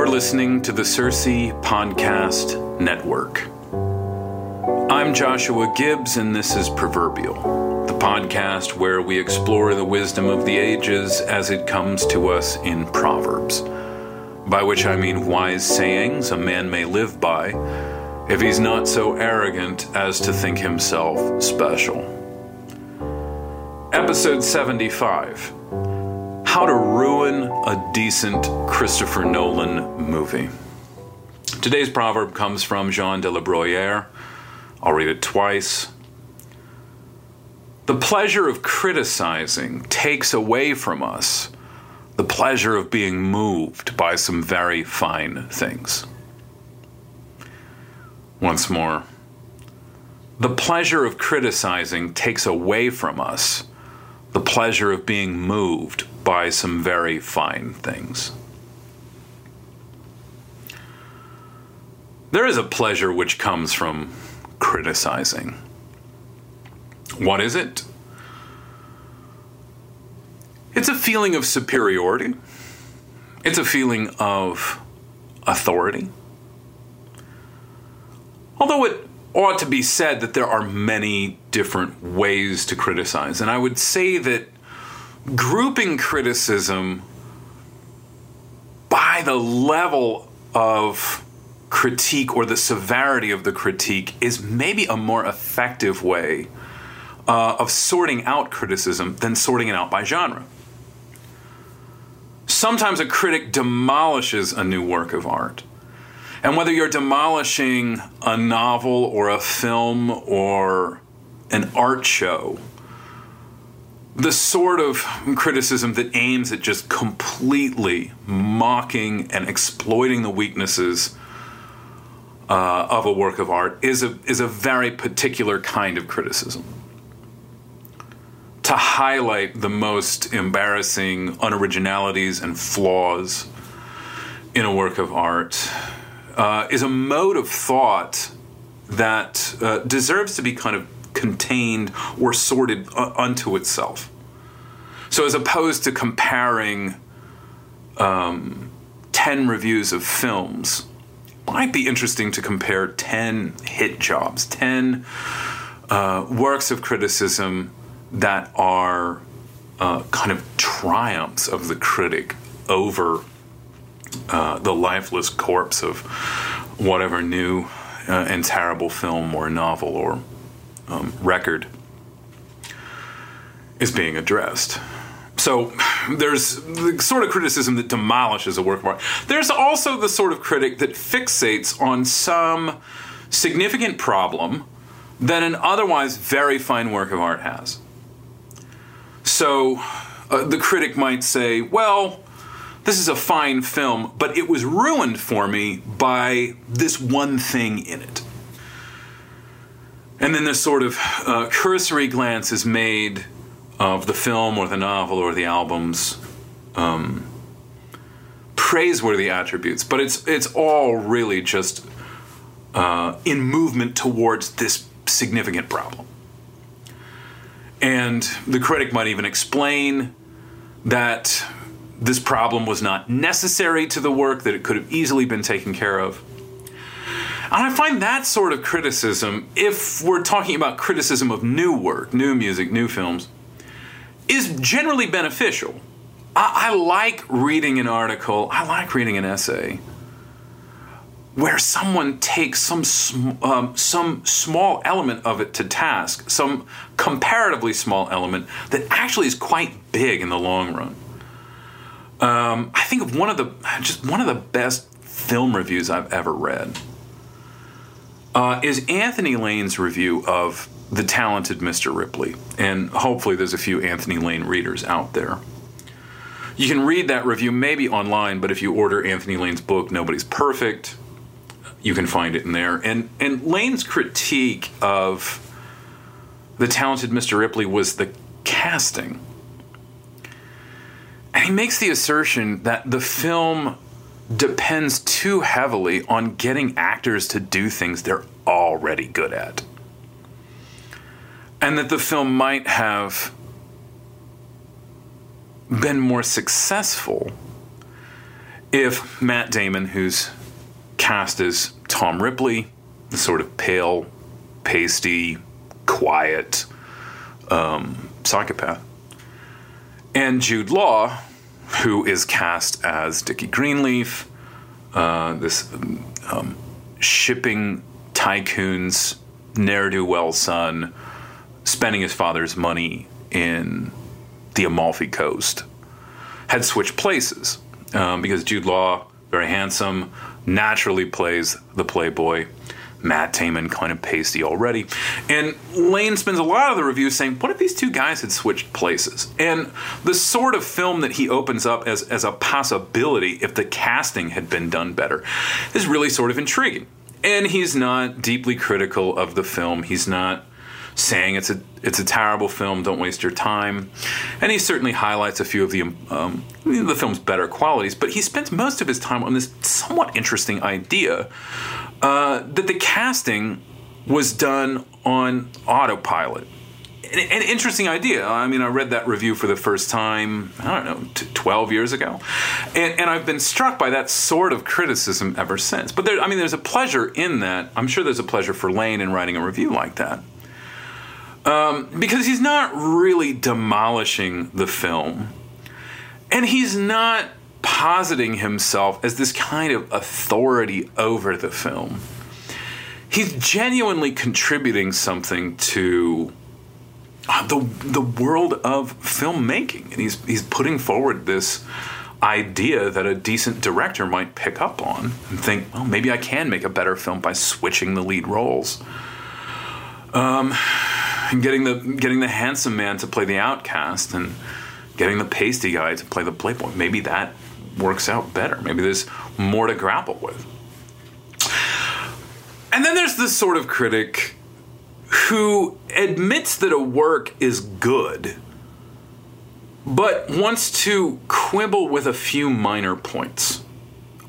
You're listening to the CiRCE Podcast Network. I'm Joshua Gibbs, and this is Proverbial, the podcast where we explore the wisdom of the ages as it comes to us in Proverbs. By which I mean wise sayings a man may live by if he's not so arrogant as to think himself special. Episode 75 how to Ruin a Decent Christopher Nolan Movie. Today's proverb comes from Jean de la Bruyere. I'll read it twice. The pleasure of criticizing takes away from us the pleasure of being moved by some very fine things. Once more. The pleasure of criticizing takes away from us the pleasure of being moved by some very fine things. There is a pleasure which comes from criticizing. What is it? It's a feeling of superiority. It's a feeling of authority. Although it ought to be said that there are many different ways to criticize, and I would say that grouping criticism by the level of critique or the severity of the critique is maybe a more effective way uh, of sorting out criticism than sorting it out by genre. Sometimes a critic demolishes a new work of art. And whether you're demolishing a novel or a film or an art show, the sort of criticism that aims at just completely mocking and exploiting the weaknesses uh, of a work of art is a, is a very particular kind of criticism. To highlight the most embarrassing unoriginalities and flaws in a work of art uh, is a mode of thought that uh, deserves to be kind of contained or sorted unto itself. So, as opposed to comparing um, 10 reviews of films, might be interesting to compare 10 hit jobs, 10 uh, works of criticism that are uh, kind of triumphs of the critic over uh, the lifeless corpse of whatever new uh, and terrible film or novel or um, record is being addressed. So there's the sort of criticism that demolishes a work of art. There's also the sort of critic that fixates on some significant problem that an otherwise very fine work of art has. So uh, the critic might say, well, this is a fine film, but it was ruined for me by this one thing in it. And then this sort of uh, cursory glance is made of the film or the novel or the album's um, praiseworthy attributes, but it's it's all really just uh, in movement towards this significant problem. And the critic might even explain that this problem was not necessary to the work, that it could have easily been taken care of. And I find that sort of criticism, if we're talking about criticism of new work, new music, new films, is generally beneficial. I, I like reading an article, I like reading an essay where someone takes some um, some small element of it to task, some comparatively small element that actually is quite big in the long run. Um, I think of one of the just one of the best film reviews I've ever read uh, is Anthony Lane's review of The Talented Mr. Ripley, and hopefully there's a few Anthony Lane readers out there. You can read that review maybe online, but if you order Anthony Lane's book, Nobody's Perfect, you can find it in there. And and Lane's critique of the talented Mr. Ripley was the casting. And he makes the assertion that the film depends too heavily on getting actors to do things they're already good at. And that the film might have been more successful if Matt Damon, who's cast as Tom Ripley, the sort of pale, pasty, quiet um, psychopath, and Jude Law, who is cast as Dickie Greenleaf, uh, this um, shipping tycoon's ne'er do well son, spending his father's money in the Amalfi Coast, had switched places um, because Jude Law, very handsome, naturally plays the playboy. Matt Damon kind of pasty already. And Lane spends a lot of the review saying, what if these two guys had switched places? And the sort of film that he opens up as, as a possibility if the casting had been done better is really sort of intriguing. And he's not deeply critical of the film. He's not saying it's a it's a terrible film. Don't waste your time. And he certainly highlights a few of the um, the film's better qualities. But he spends most of his time on this somewhat interesting idea uh, that the casting was done on autopilot. An, interesting idea. I mean, I read that review for the first time, I don't know, t- 12 years ago. And, and, I've been struck by that sort of criticism ever since. But there, I mean, there's a pleasure in that. I'm sure there's a pleasure for Lane in writing a review like that. Um, because he's not really demolishing the film. And he's not positing himself as this kind of authority over the film. He's genuinely contributing something to uh, the the world of filmmaking, and he's he's putting forward this idea that a decent director might pick up on and think, well, maybe I can make a better film by switching the lead roles. Um, and getting the getting the handsome man to play the outcast and getting the pasty guy to play the playboy. Maybe that works out better. Maybe there's more to grapple with. And then there's this sort of critic who admits that a work is good, but wants to quibble with a few minor points.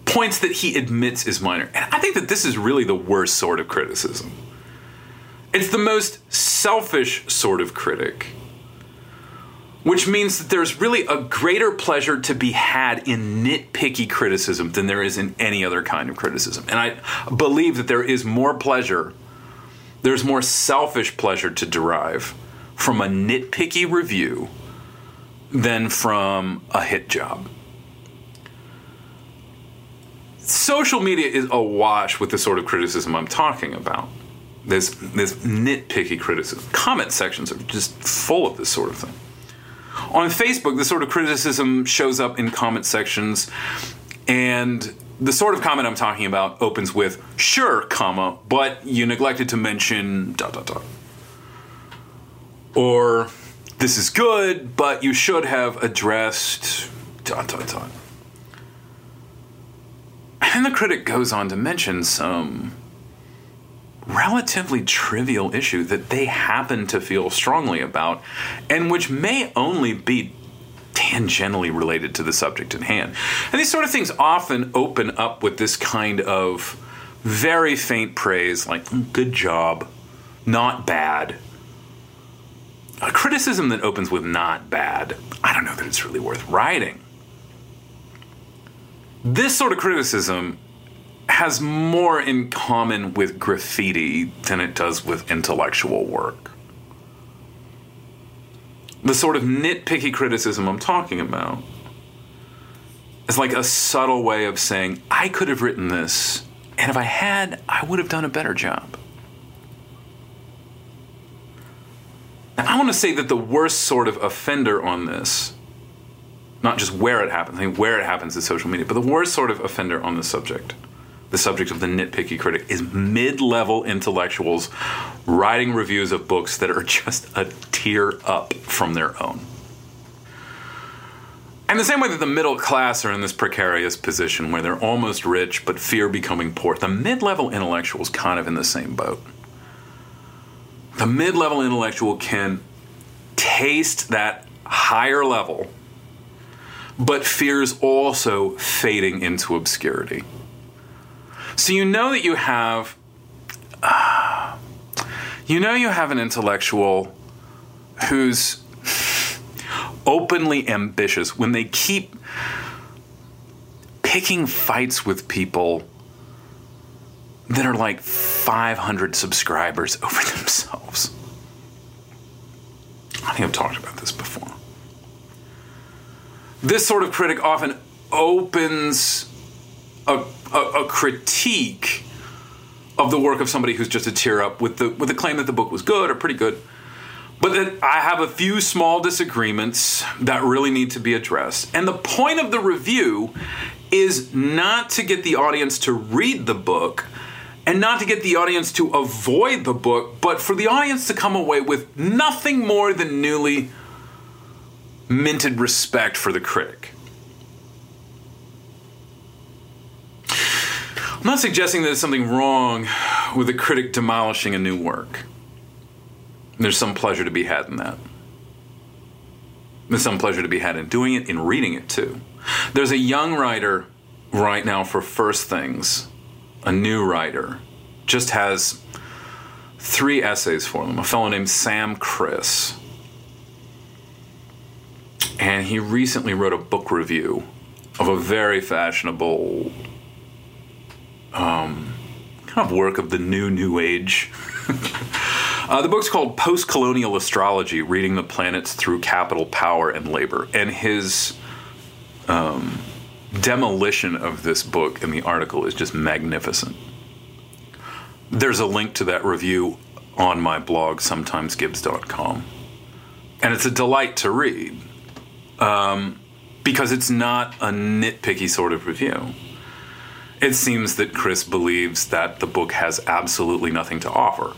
Points that he admits is minor. And I think that this is really the worst sort of criticism. It's the most selfish sort of critic which means that there's really a greater pleasure to be had in nitpicky criticism than there is in any other kind of criticism. And I believe that there is more pleasure, there's more selfish pleasure to derive from a nitpicky review than from a hit job. Social media is awash with the sort of criticism I'm talking about. This, this nitpicky criticism. Comment sections are just full of this sort of thing. On Facebook, the sort of criticism shows up in comment sections, and the sort of comment I'm talking about opens with "sure, comma, but you neglected to mention dot dot dot," or "this is good, but you should have addressed dot dot dot." And the critic goes on to mention some relatively trivial issue that they happen to feel strongly about and which may only be tangentially related to the subject in hand. And these sort of things often open up with this kind of very faint praise like, "Mm, good job, not bad. A criticism that opens with not bad, I don't know that it's really worth writing. This sort of criticism has more in common with graffiti than it does with intellectual work. The sort of nitpicky criticism I'm talking about is like a subtle way of saying, I could have written this, and if I had, I would have done a better job. Now, I want to say that the worst sort of offender on this, not just where it happens, I mean, where it happens is social media, but the worst sort of offender on the subject, the subject of the nitpicky critic, is mid level intellectuals writing reviews of books that are just a tier up from their own. And the same way that the middle class are in this precarious position where they're almost rich but fear becoming poor, the mid level intellectual is kind of in the same boat. The mid level intellectual can taste that higher level, but fears also fading into obscurity. So you know that you have, uh, you know, you have an intellectual who's openly ambitious when they keep picking fights with people that are like 500 subscribers over themselves. I think I've talked about this before. This sort of critic often opens a, a, critique of the work of somebody who's just a tier up with the with the claim that the book was good or pretty good but that I have a few small disagreements that really need to be addressed. And the point of the review is not to get the audience to read the book and not to get the audience to avoid the book, but for the audience to come away with nothing more than newly minted respect for the critic. I'm not suggesting that there's something wrong with a critic demolishing a new work. There's some pleasure to be had in that. There's some pleasure to be had in doing it, in reading it too. There's a young writer right now for First Things, a new writer, just has three essays for them. A fellow named Sam Kriss. And he recently wrote a book review of a very fashionable um, kind of work of the new New Age. Uh, the book's called Post Colonial Astrology Reading the Planets Through Capital, Power, and Labor. And his um, demolition of this book in the article is just magnificent. There's a link to that review on my blog, sometimesgibbs.com. And it's a delight to read um, because it's not a nitpicky sort of review. It seems that Kriss believes that the book has absolutely nothing to offer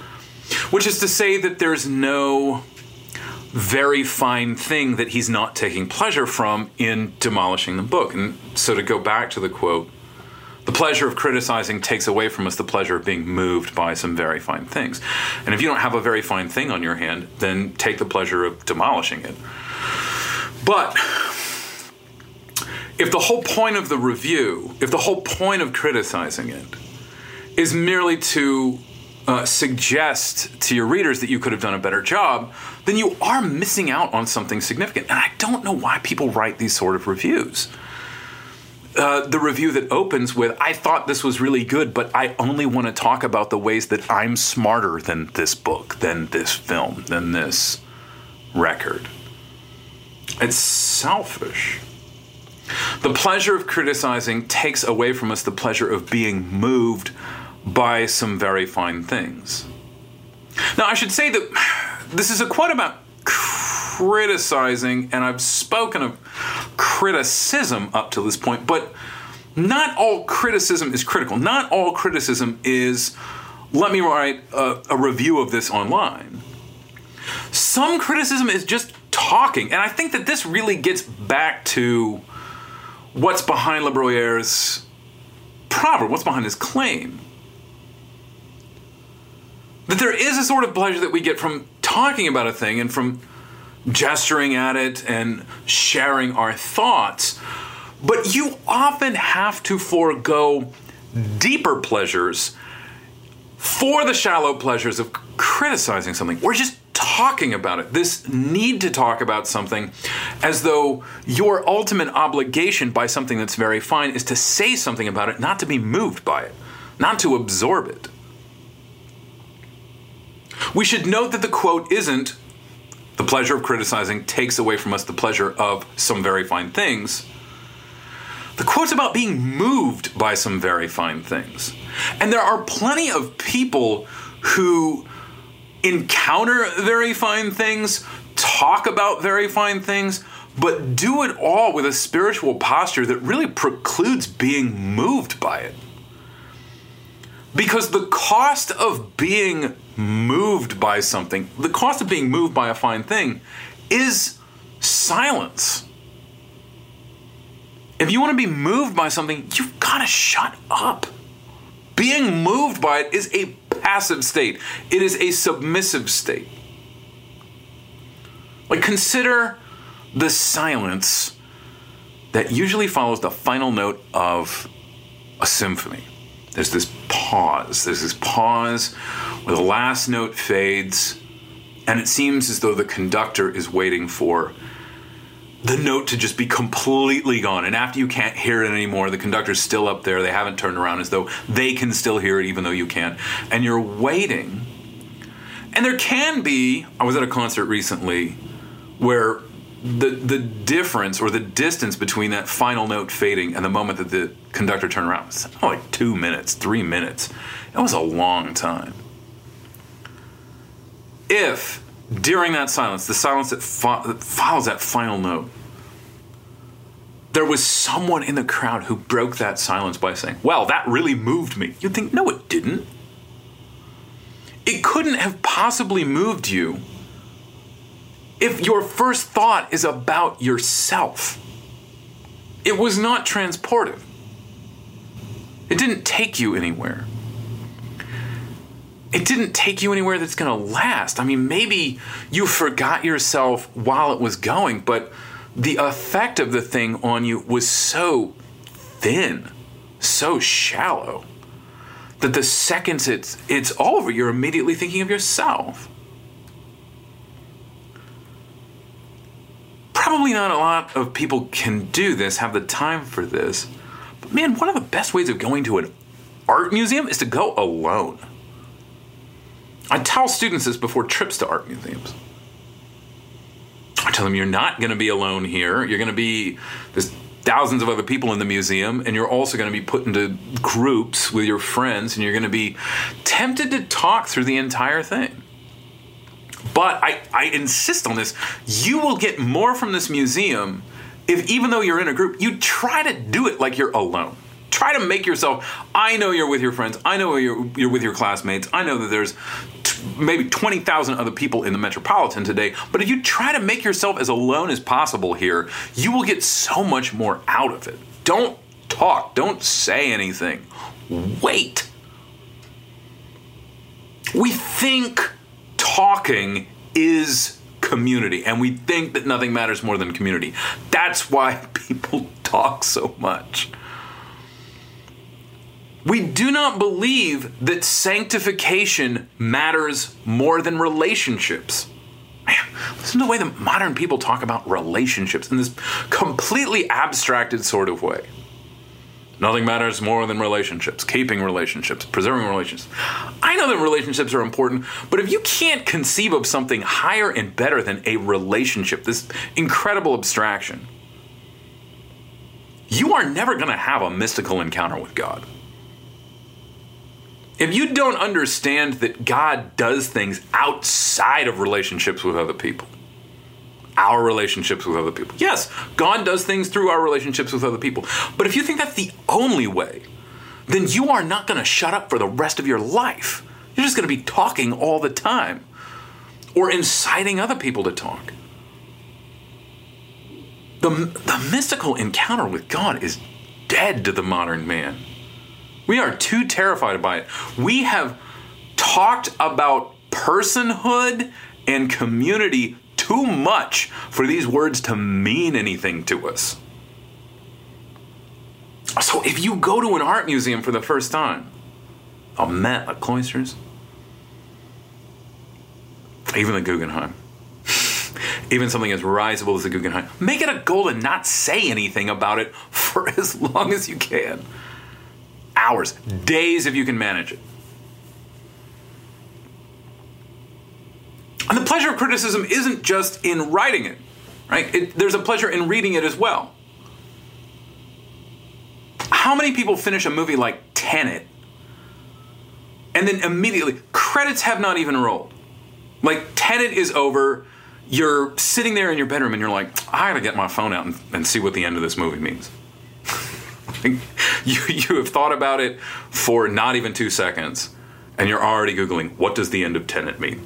which is to say that there's no very fine thing that he's not taking pleasure from in demolishing the book. And so to go back to the quote, the pleasure of criticizing takes away from us the pleasure of being moved by some very fine things. And if you don't have a very fine thing on your hand, then take the pleasure of demolishing it. But if the whole point of the review, if the whole point of criticizing it is merely to uh, suggest to your readers that you could have done a better job, then you are missing out on something significant. And I don't know why people write these sort of reviews. Uh, the review that opens with, I thought this was really good, but I only want to talk about the ways that I'm smarter than this book, than this film, than this record. It's selfish. The pleasure of criticizing takes away from us the pleasure of being moved by some very fine things. Now, I should say that this is a quote about criticizing, and I've spoken of criticism up to this point, but not all criticism is critical. Not all criticism is, let me write a, a review of this online. Some criticism is just talking, and I think that this really gets back to what's behind Le Bruyère's proverb, what's behind his claim That there is a sort of pleasure that we get from talking about a thing and from gesturing at it and sharing our thoughts. But you often have to forego deeper pleasures for the shallow pleasures of criticizing something or just talking about it. This need to talk about something as though your ultimate obligation by something that's very fine is to say something about it, not to be moved by it, not to absorb it. We should note that the quote isn't the pleasure of criticizing takes away from us the pleasure of some very fine things. The quote's about being moved by some very fine things. And there are plenty of people who encounter very fine things, talk about very fine things, but do it all with a spiritual posture that really precludes being moved by it. Because the cost of being moved by something, the cost of being moved by a fine thing, is silence. If you want to be moved by something, you've got to shut up. Being moved by it is a passive state, it is a submissive state. Like, consider the silence that usually follows the final note of a symphony. There's this pause. There's this pause where the last note fades, and it seems as though the conductor is waiting for the note to just be completely gone. And after you can't hear it anymore, the conductor's still up there. They haven't turned around as though they can still hear it, even though you can't. And you're waiting. And there can be, I was at a concert recently where the the difference or the distance between that final note fading and the moment that the conductor turned around was oh, like two minutes, three minutes. It was a long time. If during that silence, the silence that, fo- that follows that final note, there was someone in the crowd who broke that silence by saying, Well, that really moved me. You'd think, No, it didn't. It couldn't have possibly moved you if your first thought is about yourself. It was not transportive. It didn't take you anywhere. It didn't take you anywhere that's going to last. I mean, maybe you forgot yourself while it was going, but the effect of the thing on you was so thin, so shallow, that the seconds it's, it's over, you're immediately thinking of yourself. probably not a lot of people can do this, have the time for this. But man, one of the best ways of going to an art museum is to go alone. I tell students this before trips to art museums. I tell them you're not going to be alone here. You're going to be there's thousands of other people in the museum, and you're also going to be put into groups with your friends, and you're going to be tempted to talk through the entire thing. But I, I insist on this. You will get more from this museum if, even though you're in a group, you try to do it like you're alone. Try to make yourself. I know you're with your friends. I know you're, you're with your classmates. I know that there's maybe 20,000 other people in the metropolitan today. But if you try to make yourself as alone as possible here, you will get so much more out of it. Don't talk. Don't say anything. Wait. We think talking is community, and we think that nothing matters more than community. That's why people talk so much. We do not believe that sanctification matters more than relationships. Man, listen to the way that modern people talk about relationships in this completely abstracted sort of way. Nothing matters more than relationships, keeping relationships, preserving relationships. I know that relationships are important, but if you can't conceive of something higher and better than a relationship, this incredible abstraction, you are never going to have a mystical encounter with God. If you don't understand that God does things outside of relationships with other people, our relationships with other people. Yes, God does things through our relationships with other people. But if you think that's the only way, then you are not going to shut up for the rest of your life. You're just going to be talking all the time or inciting other people to talk. The, the mystical encounter with God is dead to the modern man. We are too terrified by it. We have talked about personhood and community too much for these words to mean anything to us. So if you go to an art museum for the first time, a Met, a Cloisters, even the Guggenheim, even something as risible as the Guggenheim, make it a goal to not say anything about it for as long as you can. Hours, days if you can manage it. And the pleasure of criticism isn't just in writing it, right? It, there's a pleasure in reading it as well. How many people finish a movie like Tenet and then immediately credits have not even rolled? Like Tenet is over, you're sitting there in your bedroom and you're like, I gotta get my phone out and, and see what the end of this movie means. you, you have thought about it for not even two seconds and you're already Googling, what does the end of Tenet mean?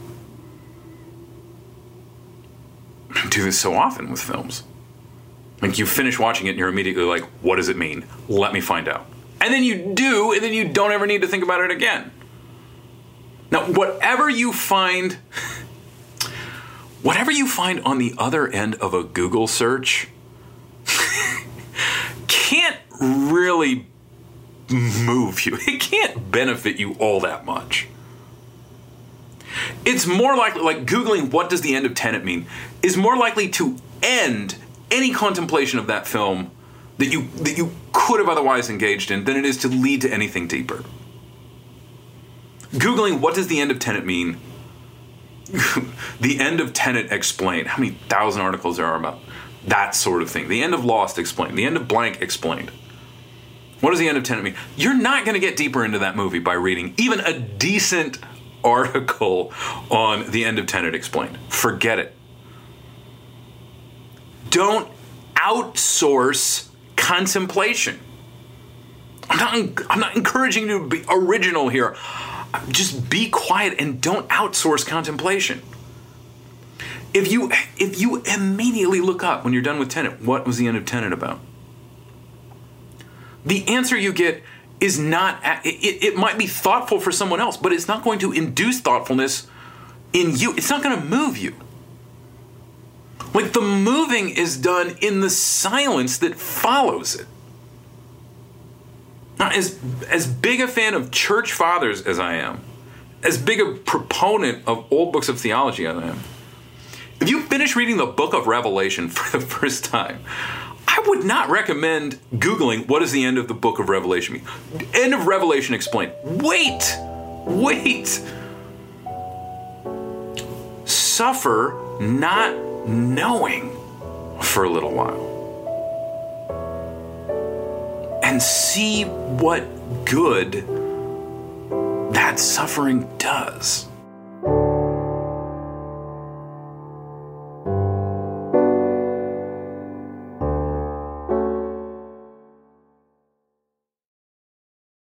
I do this so often with films. Like you finish watching it and you're immediately like, what does it mean? Let me find out. And then you do, and then you don't ever need to think about it again. Now, whatever you find, whatever you find on the other end of a Google search can't really move you. It can't benefit you all that much. It's more likely, like Googling what does the end of Tenet mean, is more likely to end any contemplation of that film that you that you could have otherwise engaged in than it is to lead to anything deeper. Googling what does the end of Tenet mean? the end of Tenet explained. How many thousand articles there are about that sort of thing? The end of Lost explained. The end of blank explained. What does the end of Tenet mean? You're not going to get deeper into that movie by reading even a decent article on the end of Tenet explained. Forget it. Don't outsource contemplation. I'm not, I'm not encouraging you to be original here. Just be quiet and don't outsource contemplation. If you if you immediately look up when you're done with Tenet, what was the end of Tenet about? The answer you get is not it, it might be thoughtful for someone else, but it's not going to induce thoughtfulness in you. It's not going to move you. Like the moving is done in the silence that follows it. Now, as, as big a fan of church fathers as I am, as big a proponent of old books of theology as I am, if you finish reading the book of Revelation for the first time, I would not recommend Googling what does the end of the book of Revelation mean. End of Revelation explained. Wait! Wait! Suffer not knowing for a little while. And see what good that suffering does.